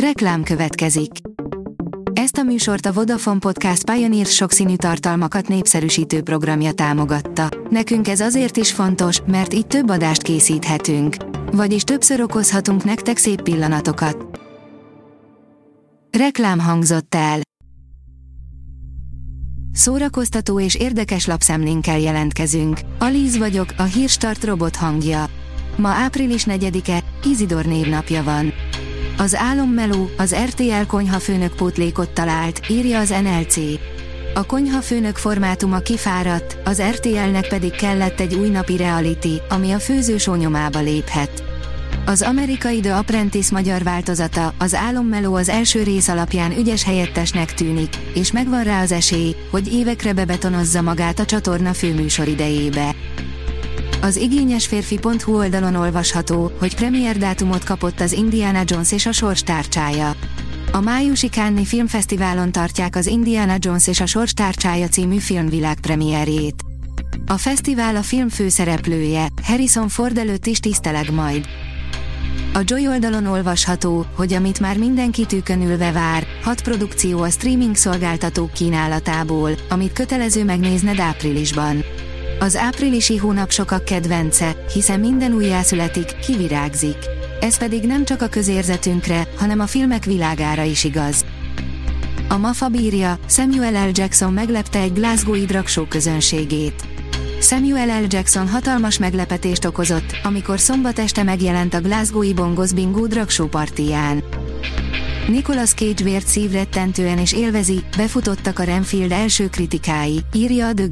Reklám következik. Ezt a műsort a Vodafone Podcast Pioneer sokszínű tartalmakat népszerűsítő programja támogatta. Nekünk ez azért is fontos, mert így több adást készíthetünk. Vagyis többször okozhatunk nektek szép pillanatokat. Reklám hangzott el. Szórakoztató és érdekes lapszemlénkkel jelentkezünk. Alíz vagyok, a hírstart robot hangja. Ma április 4-e, Izidor névnapja van. Az álommeló, az RTL konyhafőnök pótlékot talált, írja az NLC. A konyhafőnök formátuma kifáradt, az RTL-nek pedig kellett egy új napi reality, ami a főzős nyomába léphet. Az amerikai The Apprentice magyar változata, az álommeló az első rész alapján ügyes helyettesnek tűnik, és megvan rá az esély, hogy évekre bebetonozza magát a csatorna főműsor idejébe. Az igényesférfi.hu oldalon olvasható, hogy premier dátumot kapott az Indiana Jones és a Sors tárcsája. A májusi Cannes Filmfesztiválon tartják az Indiana Jones és a Sors tárcsája című filmvilág premierjét. A fesztivál a film főszereplője, Harrison Ford előtt is tiszteleg majd. A Joy oldalon olvasható, hogy amit már mindenki tűkönülve vár, hat produkció a streaming szolgáltatók kínálatából, amit kötelező megnézned áprilisban. Az áprilisi hónap sokak kedvence, hiszen minden újjászületik, kivirágzik. Ez pedig nem csak a közérzetünkre, hanem a filmek világára is igaz. A MAFA bírja, Samuel L. Jackson meglepte egy Glasgow-i dragshow közönségét. Samuel L. Jackson hatalmas meglepetést okozott, amikor szombat este megjelent a Glasgow-i Bongos Bingo dragshow partiján. Nicolas Cage vért szívrettentően és élvezi, befutottak a Renfield első kritikái, írja a The.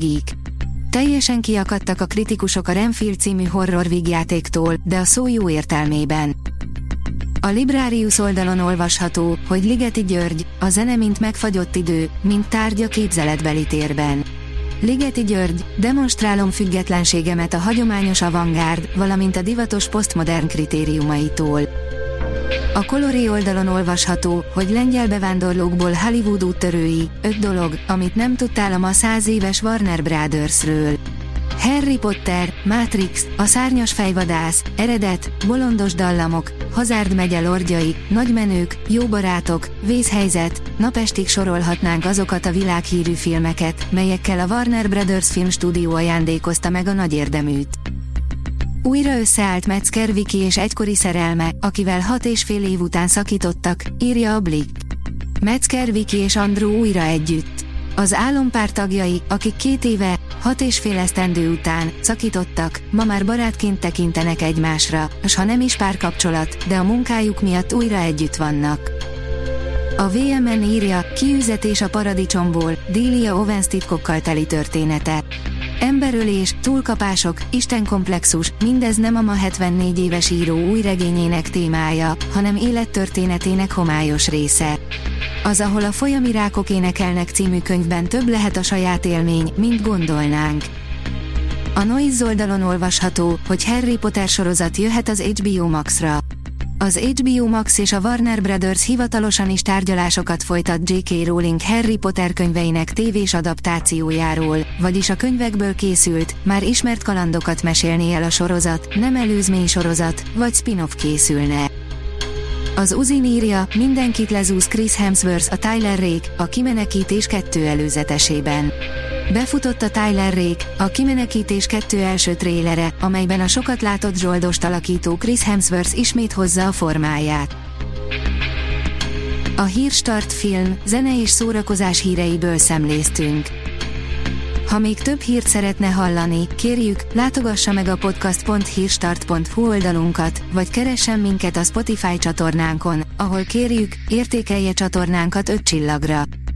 Teljesen kiakadtak a kritikusok a Renfield című horror vígjátéktól, de a szó jó értelmében. A Librarius oldalon olvasható, hogy Ligeti György, a zene mint megfagyott idő, mint tárgy a képzeletbeli térben. Ligeti György, demonstrálom függetlenségemet a hagyományos avantgárd, valamint a divatos posztmodern kritériumaitól. A Colori oldalon olvasható, hogy lengyel bevándorlókból Hollywood úttörői, öt dolog, amit nem tudtál a száz éves Warner Brothersről. Harry Potter, Matrix, A szárnyas fejvadász, Eredet, Bolondos dallamok, Hazárd megye lordjai, Nagymenők, Jó barátok, Vészhelyzet, napestig sorolhatnánk azokat a világhírű filmeket, melyekkel a Warner Brothers Film Studio ajándékozta meg a nagy érdeműt. Újra összeállt Metzger Viki és egykori szerelme, akivel hat és fél év után szakítottak, írja a Blick. Metzger Viki és Andrew újra együtt. Az álompár tagjai, akik két éve, hat és fél esztendő után szakítottak, ma már barátként tekintenek egymásra, és ha nem is párkapcsolat, de a munkájuk miatt újra együtt vannak. A VMN írja, kiüzetés a paradicsomból, Delia Owens titkokkal teli története. Emberölés, túlkapások, istenkomplexus, mindez nem a ma 74 éves író új regényének témája, hanem élettörténetének homályos része. Az, ahol a folyami rákok énekelnek című könyvben több lehet a saját élmény, mint gondolnánk. A Noise oldalon olvasható, hogy Harry Potter sorozat jöhet az HBO Max-ra. Az HBO Max és a Warner Brothers hivatalosan is tárgyalásokat folytat J.K. Rowling Harry Potter könyveinek tévés adaptációjáról, vagyis a könyvekből készült, már ismert kalandokat mesélné el a sorozat, nem előzmény sorozat, vagy spin-off készülne. Az Uzin írja, mindenkit lezúz Chris Hemsworth a Tyler Rake, a kimenekítés kettő előzetesében. Befutott a Tyler Rake, a Kimenekítés 2 első trélere, amelyben a sokat látott zsoldost alakító Chris Hemsworth ismét hozza a formáját. A Hírstart film, zene és szórakozás híreiből szemléztünk. Ha még több hírt szeretne hallani, kérjük, látogassa meg a podcast.hírstart.hu oldalunkat, vagy keressen minket a Spotify csatornánkon, ahol kérjük, értékelje csatornánkat 5 csillagra.